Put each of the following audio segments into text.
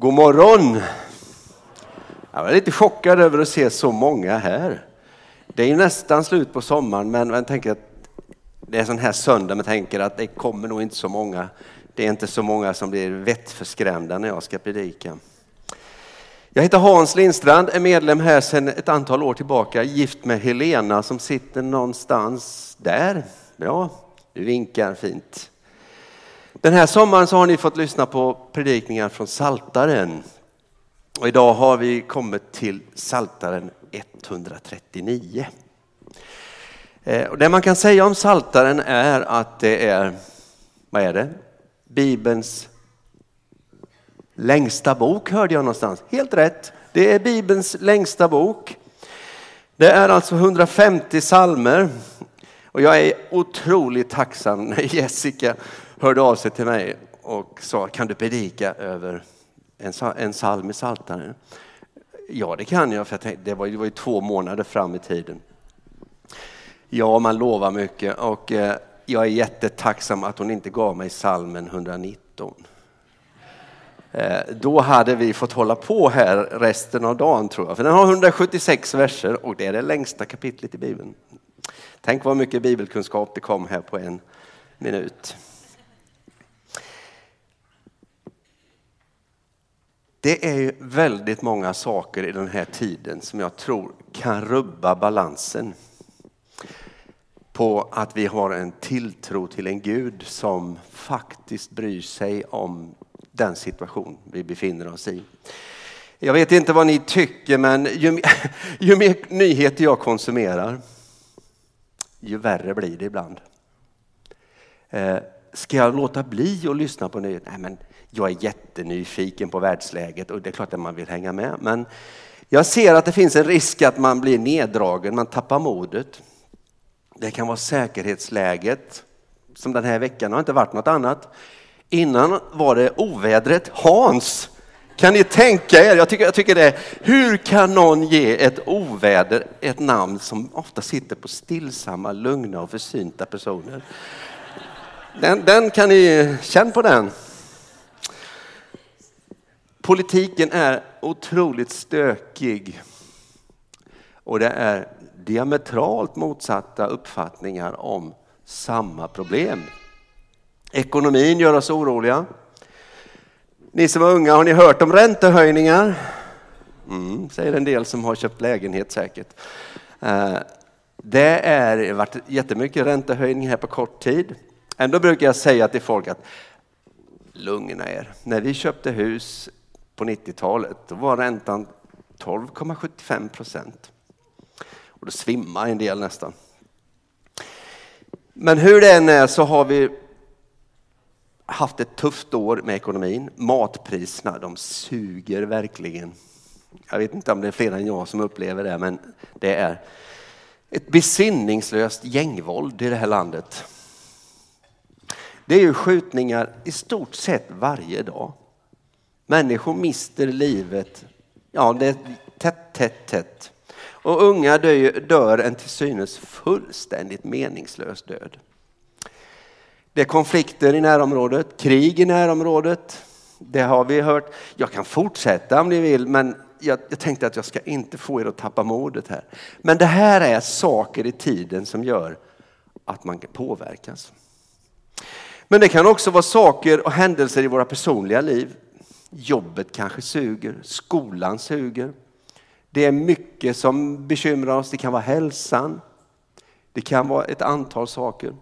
God morgon! Jag var lite chockad över att se så många här. Det är ju nästan slut på sommaren men man tänker att det är sån här söndag man tänker att det kommer nog inte så många. Det är inte så många som blir vettförskrämda när jag ska predika. Jag heter Hans Lindstrand, är medlem här sedan ett antal år tillbaka, gift med Helena som sitter någonstans där. Ja, du vinkar fint. Den här sommaren så har ni fått lyssna på predikningar från Saltaren. Och idag har vi kommit till Saltaren 139. Eh, och det man kan säga om Saltaren är att det är, vad är det? Bibelns längsta bok hörde jag någonstans. Helt rätt. Det är Bibelns längsta bok. Det är alltså 150 salmer. Och jag är otroligt tacksam när Jessica hörde av sig till mig och sa, kan du predika över en, en psalm i Psaltaren? Ja, det kan jag, för jag tänkte, det, var, det var ju två månader fram i tiden. Ja, man lovar mycket och eh, jag är jättetacksam att hon inte gav mig psalmen 119. Eh, då hade vi fått hålla på här resten av dagen tror jag, för den har 176 verser och det är det längsta kapitlet i Bibeln. Tänk vad mycket bibelkunskap det kom här på en minut. Det är väldigt många saker i den här tiden som jag tror kan rubba balansen på att vi har en tilltro till en Gud som faktiskt bryr sig om den situation vi befinner oss i. Jag vet inte vad ni tycker, men ju, ju mer nyheter jag konsumerar, ju värre blir det ibland. Eh, ska jag låta bli att lyssna på nyheter? Nej, men jag är jättenyfiken på världsläget och det är klart att man vill hänga med. Men jag ser att det finns en risk att man blir neddragen, man tappar modet. Det kan vara säkerhetsläget, som den här veckan har inte varit något annat. Innan var det ovädret Hans. Kan ni tänka er? Jag tycker, jag tycker det. Hur kan någon ge ett oväder ett namn som ofta sitter på stillsamma, lugna och försynta personer? Den, den kan ni känna på den. Politiken är otroligt stökig och det är diametralt motsatta uppfattningar om samma problem. Ekonomin gör oss oroliga. Ni som är unga, har ni hört om räntehöjningar? Mm, säger en del som har köpt lägenhet säkert. Eh, det har varit jättemycket räntehöjning här på kort tid. Ändå brukar jag säga till folk att lugna er. När vi köpte hus på 90-talet då var räntan 12,75 procent. Och då svimmar en del nästan. Men hur det än är så har vi haft ett tufft år med ekonomin. Matpriserna, de suger verkligen. Jag vet inte om det är fler än jag som upplever det, men det är ett besinningslöst gängvåld i det här landet. Det är ju skjutningar i stort sett varje dag. Människor mister livet, ja det är tätt, tätt, tätt. Och unga dör, en till synes fullständigt meningslös död. Det är konflikter i närområdet, krig i närområdet. Det har vi hört. Jag kan fortsätta om ni vill, men jag, jag, tänkte att jag ska inte få er att tappa modet här. Men det här är saker i tiden som gör att man kan påverkas. Men det kan också vara saker och händelser i våra personliga liv. Jobbet kanske suger, skolan suger. Det är mycket som bekymrar oss. Det kan vara hälsan. Det kan vara ett antal saker.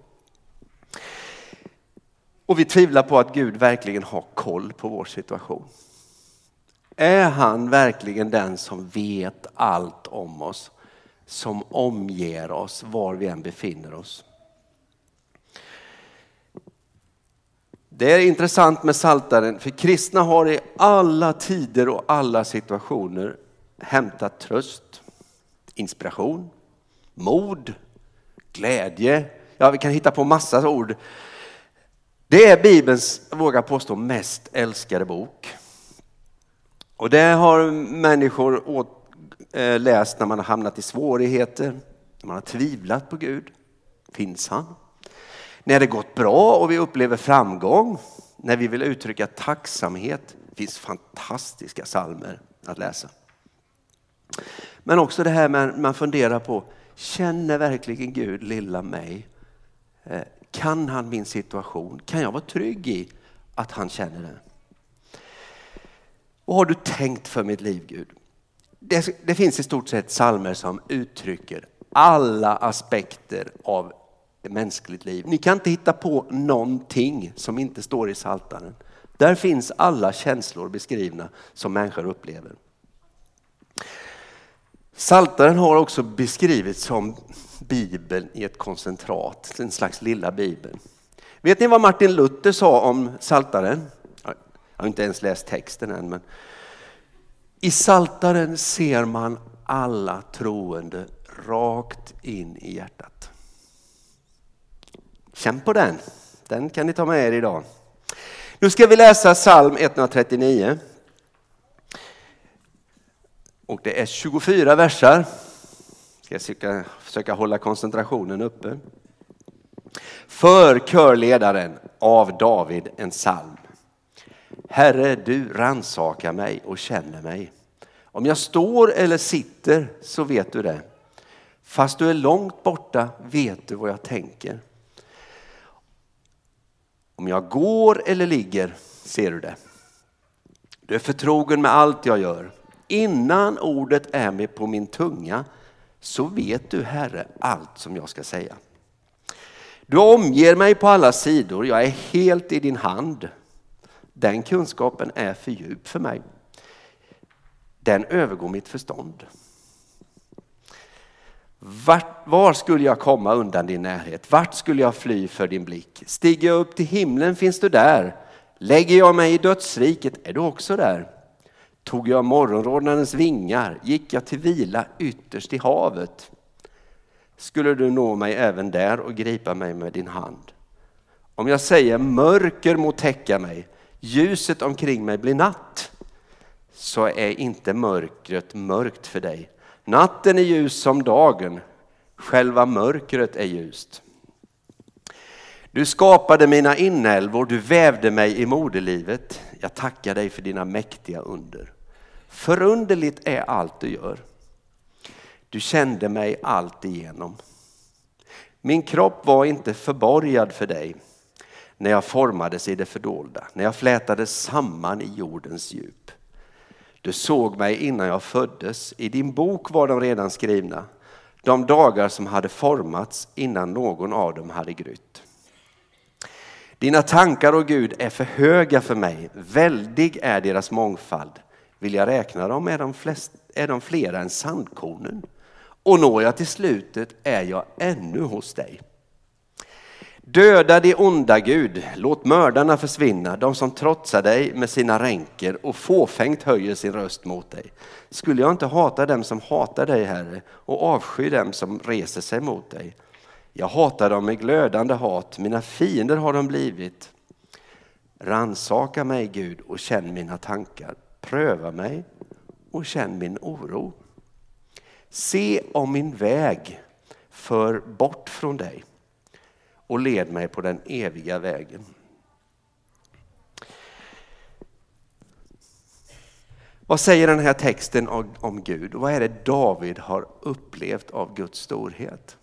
Och vi tvivlar på att Gud verkligen har koll på vår situation. Är han verkligen den som vet allt om oss, som omger oss var vi än befinner oss? Det är intressant med saltaren för kristna har i alla tider och alla situationer hämtat tröst, inspiration, mod, glädje. Ja, vi kan hitta på massa ord det är Bibelns, vågar påstå, mest älskade bok. Och det har människor åt, äh, läst när man har hamnat i svårigheter, när man har tvivlat på Gud. Finns han? När det gått bra och vi upplever framgång, när vi vill uttrycka tacksamhet. Det finns fantastiska salmer att läsa. Men också det här med man funderar på, känner verkligen Gud lilla mig? Eh, kan han min situation? Kan jag vara trygg i att han känner den? Vad har du tänkt för mitt liv Gud? Det, det finns i stort sett salmer som uttrycker alla aspekter av mänskligt liv. Ni kan inte hitta på någonting som inte står i Saltaren. Där finns alla känslor beskrivna som människor upplever. Saltaren har också beskrivits som Bibeln i ett koncentrat, en slags lilla Bibeln. Vet ni vad Martin Luther sa om Saltaren? Jag har inte ens läst texten än. Men I Saltaren ser man alla troende rakt in i hjärtat. Känn på den. Den kan ni ta med er idag. Nu ska vi läsa psalm 139. Och det är 24 versar. Ska försöka, försöka hålla koncentrationen uppe. För körledaren av David en psalm. Herre, du ransakar mig och känner mig. Om jag står eller sitter så vet du det. Fast du är långt borta vet du vad jag tänker. Om jag går eller ligger ser du det. Du är förtrogen med allt jag gör. Innan ordet är med på min tunga så vet du Herre allt som jag ska säga. Du omger mig på alla sidor, jag är helt i din hand. Den kunskapen är för djup för mig. Den övergår mitt förstånd. Vart, var skulle jag komma undan din närhet? Vart skulle jag fly för din blick? Stiger jag upp till himlen finns du där. Lägger jag mig i dödsriket är du också där. Tog jag morgonrodnadens vingar, gick jag till vila ytterst i havet. Skulle du nå mig även där och gripa mig med din hand. Om jag säger mörker må täcka mig, ljuset omkring mig blir natt, så är inte mörkret mörkt för dig. Natten är ljus som dagen, själva mörkret är ljust. Du skapade mina inälvor, du vävde mig i moderlivet. Jag tackar dig för dina mäktiga under. Förunderligt är allt du gör. Du kände mig allt igenom. Min kropp var inte förborgad för dig när jag formades i det fördolda, när jag flätades samman i jordens djup. Du såg mig innan jag föddes, i din bok var de redan skrivna, de dagar som hade formats innan någon av dem hade grytt. Dina tankar, och Gud, är för höga för mig, väldig är deras mångfald. Vill jag räkna dem är de, flest, är de flera än sandkornen. Och når jag till slutet är jag ännu hos dig. Döda de onda Gud, låt mördarna försvinna, de som trotsar dig med sina ränker och fåfängt höjer sin röst mot dig. Skulle jag inte hata dem som hatar dig, Herre, och avsky dem som reser sig mot dig? Jag hatar dem med glödande hat, mina fiender har de blivit. Ransaka mig, Gud, och känn mina tankar. Pröva mig och känn min oro. Se om min väg för bort från dig och led mig på den eviga vägen. Vad säger den här texten om Gud? Vad är det David har upplevt av Guds storhet?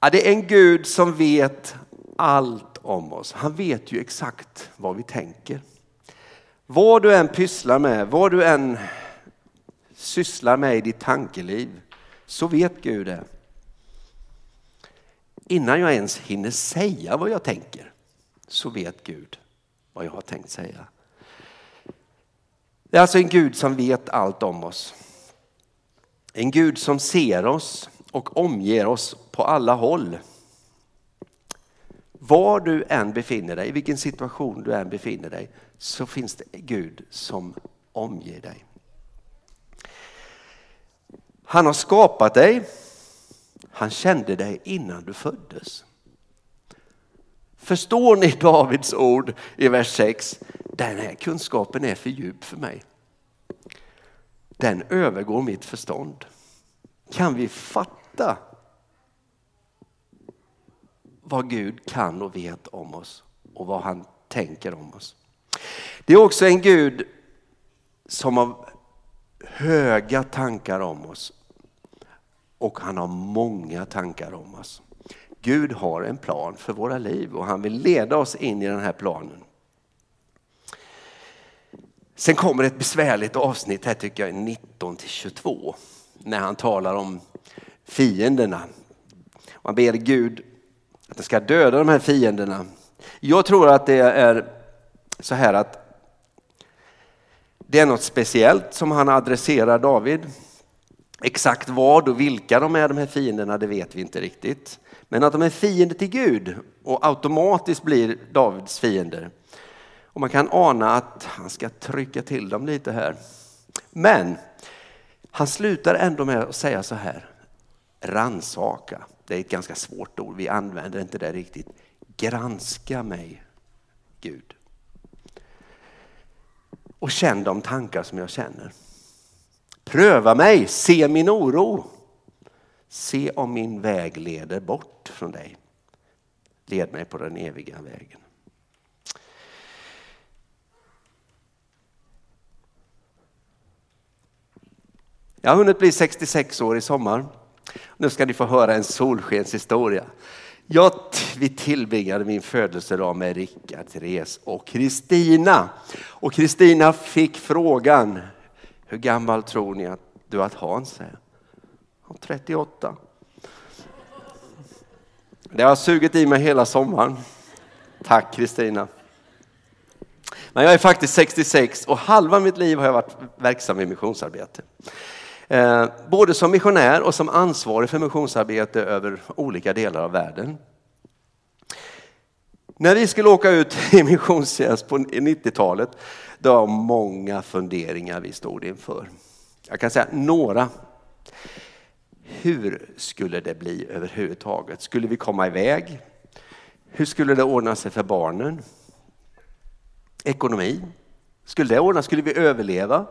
Ja, det är en Gud som vet allt om oss. Han vet ju exakt vad vi tänker. Vad du än pysslar med, vad du än sysslar med i ditt tankeliv, så vet Gud det. Innan jag ens hinner säga vad jag tänker, så vet Gud vad jag har tänkt säga. Det är alltså en Gud som vet allt om oss. En Gud som ser oss och omger oss på alla håll. Var du än befinner dig, i vilken situation du än befinner dig, så finns det Gud som omger dig. Han har skapat dig. Han kände dig innan du föddes. Förstår ni Davids ord i vers 6? Den här kunskapen är för djup för mig. Den övergår mitt förstånd. Kan vi fatta vad Gud kan och vet om oss och vad han tänker om oss? Det är också en Gud som har höga tankar om oss. Och han har många tankar om oss. Gud har en plan för våra liv och han vill leda oss in i den här planen. Sen kommer ett besvärligt avsnitt här tycker jag, 19 till 22. När han talar om fienderna. Man ber Gud att han ska döda de här fienderna. Jag tror att det är så här att det är något speciellt som han adresserar David. Exakt vad och vilka de är, de här fienderna, det vet vi inte riktigt. Men att de är fiender till Gud och automatiskt blir Davids fiender. Och man kan ana att han ska trycka till dem lite här. Men han slutar ändå med att säga så här. Ransaka, det är ett ganska svårt ord, vi använder inte det riktigt. Granska mig, Gud. Och känn de tankar som jag känner. Pröva mig, se min oro. Se om min väg leder bort från dig. Led mig på den eviga vägen. Jag har hunnit bli 66 år i sommar. Nu ska ni få höra en solskenshistoria. Jag, vi tillbringade min födelsedag med Rickard, Therese och Kristina. Och Kristina fick frågan, hur gammal tror ni att du att Hans är? 38. Det har sugit i mig hela sommaren. Tack Kristina. Men jag är faktiskt 66 och halva mitt liv har jag varit verksam i missionsarbete. Eh, både som missionär och som ansvarig för missionsarbete över olika delar av världen. När vi skulle åka ut i missionstjänst på 90-talet, det var många funderingar vi stod inför. Jag kan säga några. Hur skulle det bli överhuvudtaget? Skulle vi komma iväg? Hur skulle det ordna sig för barnen? Ekonomi? Skulle det ordna? Skulle vi överleva?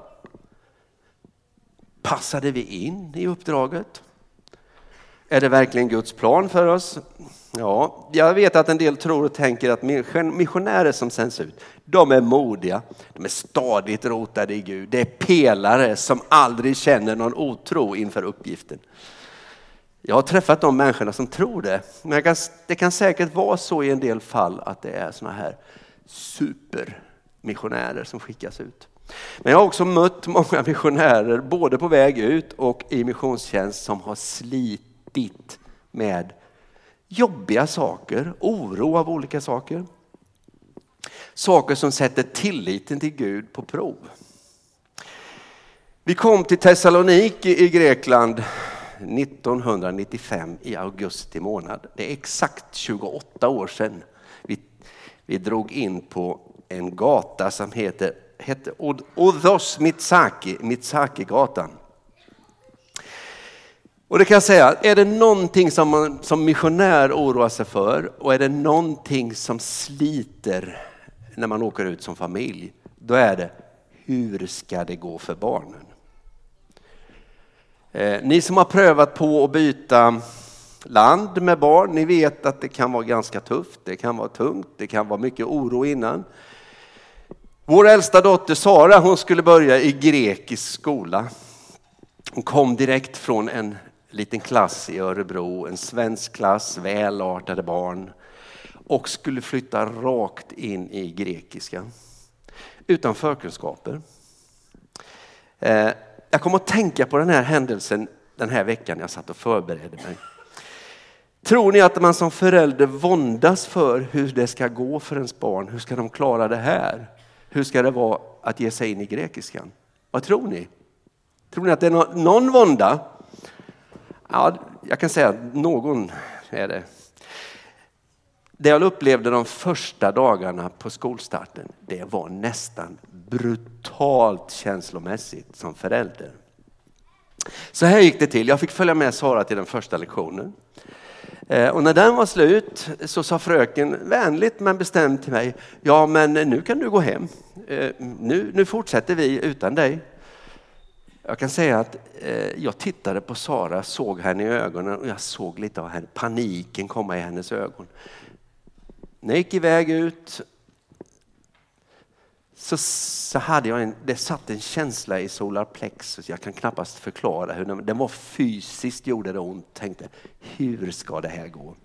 Passade vi in i uppdraget? Är det verkligen Guds plan för oss? Ja, jag vet att en del tror och tänker att missionärer som sänds ut, de är modiga, de är stadigt rotade i Gud. Det är pelare som aldrig känner någon otro inför uppgiften. Jag har träffat de människorna som tror det, men kan, det kan säkert vara så i en del fall att det är såna här supermissionärer som skickas ut. Men jag har också mött många missionärer, både på väg ut och i missionstjänst, som har slitit ditt med jobbiga saker, oro av olika saker. Saker som sätter tilliten till Gud på prov. Vi kom till Thessalonik i Grekland 1995 i augusti månad. Det är exakt 28 år sedan vi, vi drog in på en gata som heter, heter Odos Mitsaki, Mitsaki-gatan. Och det kan jag säga, är det någonting som man som missionär oroar sig för och är det någonting som sliter när man åker ut som familj, då är det hur ska det gå för barnen? Eh, ni som har prövat på att byta land med barn, ni vet att det kan vara ganska tufft, det kan vara tungt, det kan vara mycket oro innan. Vår äldsta dotter Sara, hon skulle börja i grekisk skola. Hon kom direkt från en liten klass i Örebro, en svensk klass, välartade barn och skulle flytta rakt in i grekiska utan förkunskaper. Eh, jag kom att tänka på den här händelsen den här veckan jag satt och förberedde mig. Tror ni att man som förälder våndas för hur det ska gå för ens barn? Hur ska de klara det här? Hur ska det vara att ge sig in i grekiskan? Vad tror ni? Tror ni att det är någon vånda? Ja, jag kan säga att någon är det. Det jag upplevde de första dagarna på skolstarten, det var nästan brutalt känslomässigt som förälder. Så här gick det till. Jag fick följa med Sara till den första lektionen. Eh, och när den var slut så sa fröken vänligt men bestämt till mig, ja men nu kan du gå hem. Eh, nu, nu fortsätter vi utan dig. Jag kan säga att eh, jag tittade på Sara, såg henne i ögonen och jag såg lite av henne, paniken komma i hennes ögon. När jag gick iväg ut så, så hade jag en, det satt en känsla i solar plexus, jag kan knappast förklara hur den, den var fysiskt gjorde det ont. Tänkte, hur ska det här gå?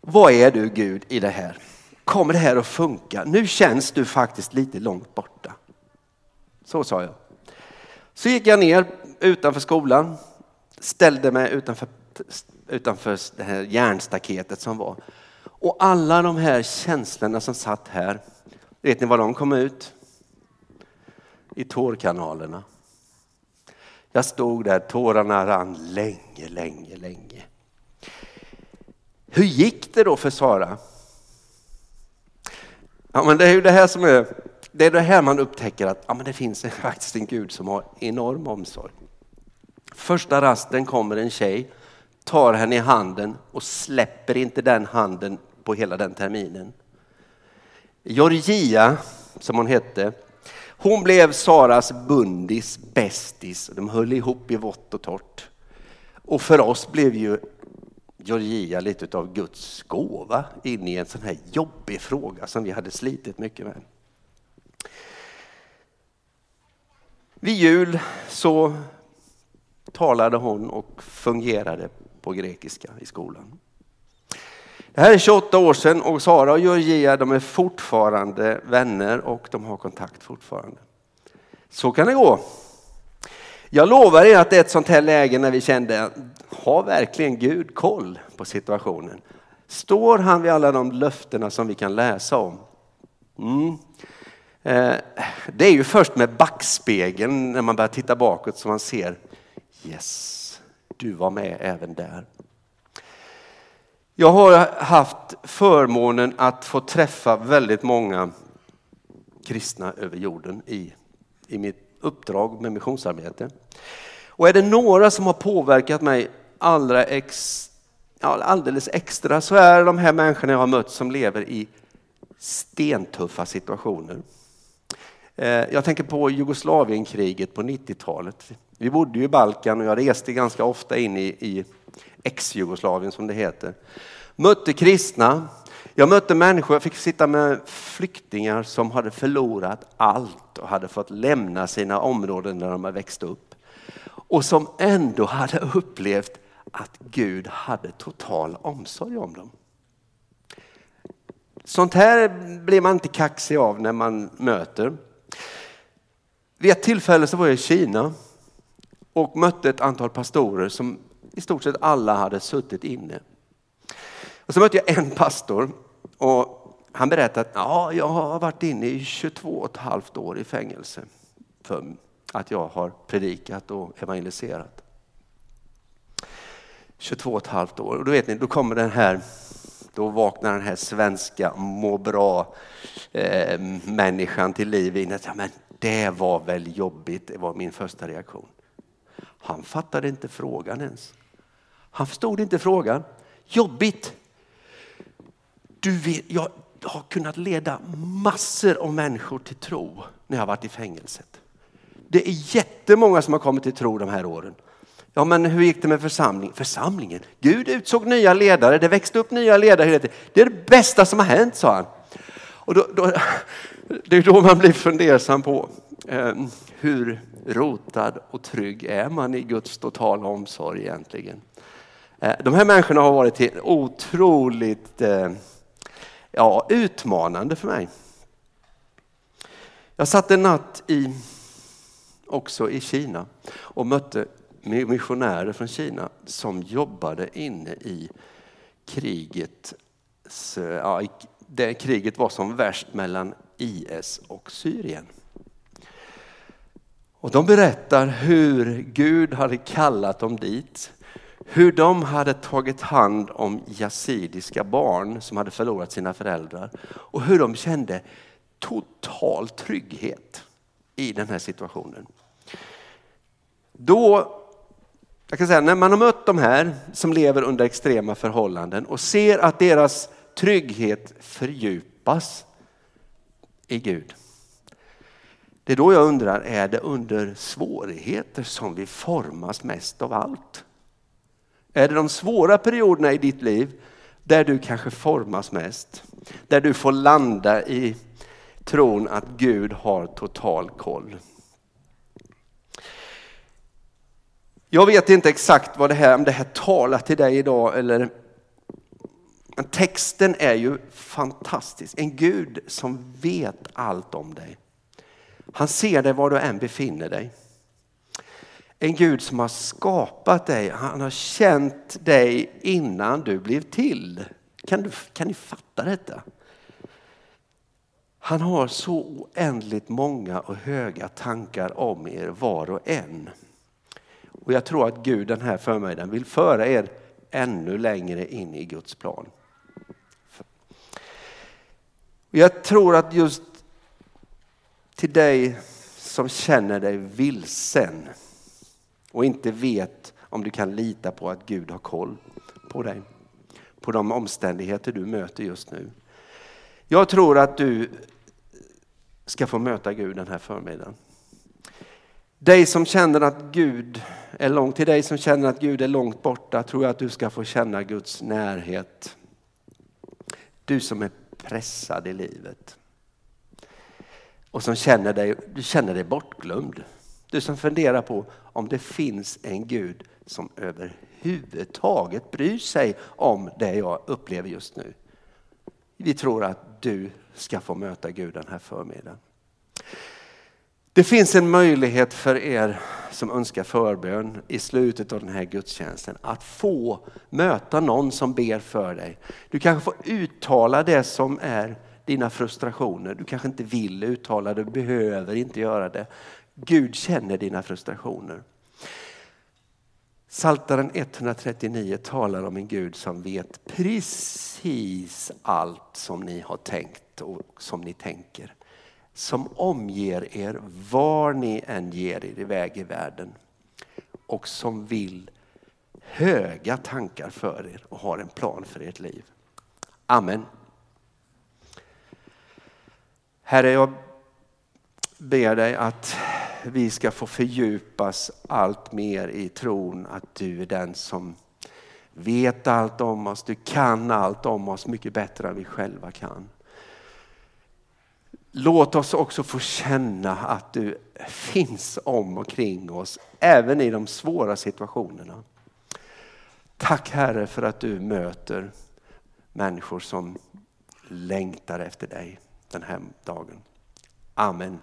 Vad är du Gud i det här? Kommer det här att funka? Nu känns du faktiskt lite långt borta. Så sa jag. Så gick jag ner utanför skolan, ställde mig utanför, utanför det här järnstaketet som var. Och alla de här känslorna som satt här, vet ni var de kom ut? I tårkanalerna. Jag stod där, tårarna rann länge, länge, länge. Hur gick det då för Sara? Ja, men det är ju det här som är, det är det här man upptäcker att ja, men det finns faktiskt en Gud som har enorm omsorg. Första rasten kommer en tjej, tar henne i handen och släpper inte den handen på hela den terminen. Georgia, som hon hette, hon blev Saras bundis, bästis. De höll ihop i vått och torrt. Och för oss blev ju Georgia lite av Guds gåva in i en sån här jobbig fråga som vi hade slitit mycket med. Vid jul så talade hon och fungerade på grekiska i skolan. Det här är 28 år sedan och Sara och Georgia de är fortfarande vänner och de har kontakt fortfarande. Så kan det gå. Jag lovar er att det är ett sånt här läge när vi kände, har verkligen Gud koll på situationen? Står han vid alla de löftena som vi kan läsa om? Mm. Eh, det är ju först med backspegeln när man börjar titta bakåt som man ser, yes, du var med även där. Jag har haft förmånen att få träffa väldigt många kristna över jorden i, i mitt uppdrag med missionsarbete. Och är det några som har påverkat mig allra ex, alldeles extra så är det de här människorna jag har mött som lever i stentuffa situationer. Eh, jag tänker på Jugoslavienkriget på 90-talet. Vi bodde ju i Balkan och jag reste ganska ofta in i, i ex-Jugoslavien som det heter. Mötte kristna. Jag mötte människor, jag fick sitta med flyktingar som hade förlorat allt och hade fått lämna sina områden där de har växt upp. Och som ändå hade upplevt att Gud hade total omsorg om dem. Sånt här blir man inte kaxig av när man möter. Vid ett tillfälle så var jag i Kina och mötte ett antal pastorer som i stort sett alla hade suttit inne. Och så mötte jag en pastor och han berättade att ja, jag har varit inne i 22 och ett halvt år i fängelse för att jag har predikat och evangeliserat. 22 och ett halvt år. Och då vet ni, då kommer den här, då vaknar den här svenska må bra eh, människan till liv in. Ja, men det var väl jobbigt, det var min första reaktion. Han fattade inte frågan ens. Han förstod inte frågan. Jobbigt. Du vet, jag har kunnat leda massor av människor till tro när jag har varit i fängelset. Det är jättemånga som har kommit till tro de här åren. Ja, men hur gick det med församlingen? Församlingen? Gud utsåg nya ledare, det växte upp nya ledare. Det är det bästa som har hänt, sa han. Och då, då, det är då man blir fundersam på eh, hur rotad och trygg är man i Guds totala omsorg egentligen. Eh, de här människorna har varit otroligt eh, ja, utmanande för mig. Jag satt en natt i, också i Kina och mötte missionärer från Kina som jobbade inne i kriget. Eh, ja, där kriget var som värst mellan IS och Syrien. Och de berättar hur Gud hade kallat dem dit. Hur de hade tagit hand om yazidiska barn som hade förlorat sina föräldrar. Och hur de kände total trygghet i den här situationen. Då, jag kan säga, när man har mött de här som lever under extrema förhållanden och ser att deras trygghet fördjupas i Gud det är då jag undrar, är det under svårigheter som vi formas mest av allt? Är det de svåra perioderna i ditt liv där du kanske formas mest. Där du får landa i tron att Gud har total koll. Jag vet inte exakt vad det här, om det här talar till dig idag eller texten är ju fantastisk. En Gud som vet allt om dig. Han ser dig var du än befinner dig. En Gud som har skapat dig. Han har känt dig innan du blev till. Kan, du, kan ni fatta detta? Han har så oändligt många och höga tankar om er var och en. Och jag tror att Gud den här förmiddagen vill föra er ännu längre in i Guds plan. Jag tror att just till dig som känner dig vilsen och inte vet om du kan lita på att Gud har koll på dig, på de omständigheter du möter just nu. Jag tror att du ska få möta Gud den här förmiddagen. Dig som känner att Gud är långt, till dig som känner att Gud är långt borta tror jag att du ska få känna Guds närhet. Du som är pressad i livet. Och som känner dig, du känner dig bortglömd. Du som funderar på om det finns en Gud som överhuvudtaget bryr sig om det jag upplever just nu. Vi tror att du ska få möta Gud den här förmiddagen. Det finns en möjlighet för er som önskar förbön i slutet av den här gudstjänsten att få möta någon som ber för dig. Du kanske får uttala det som är dina frustrationer. Du kanske inte vill uttala det, du behöver inte göra det. Gud känner dina frustrationer. Saltaren 139 talar om en Gud som vet precis allt som ni har tänkt och som ni tänker som omger er var ni än ger er iväg i världen och som vill höga tankar för er och har en plan för ert liv. Amen. Herre, jag ber dig att vi ska få fördjupas allt mer i tron att du är den som vet allt om oss, du kan allt om oss mycket bättre än vi själva kan. Låt oss också få känna att du finns om och kring oss, även i de svåra situationerna. Tack Herre för att du möter människor som längtar efter dig den här dagen. Amen.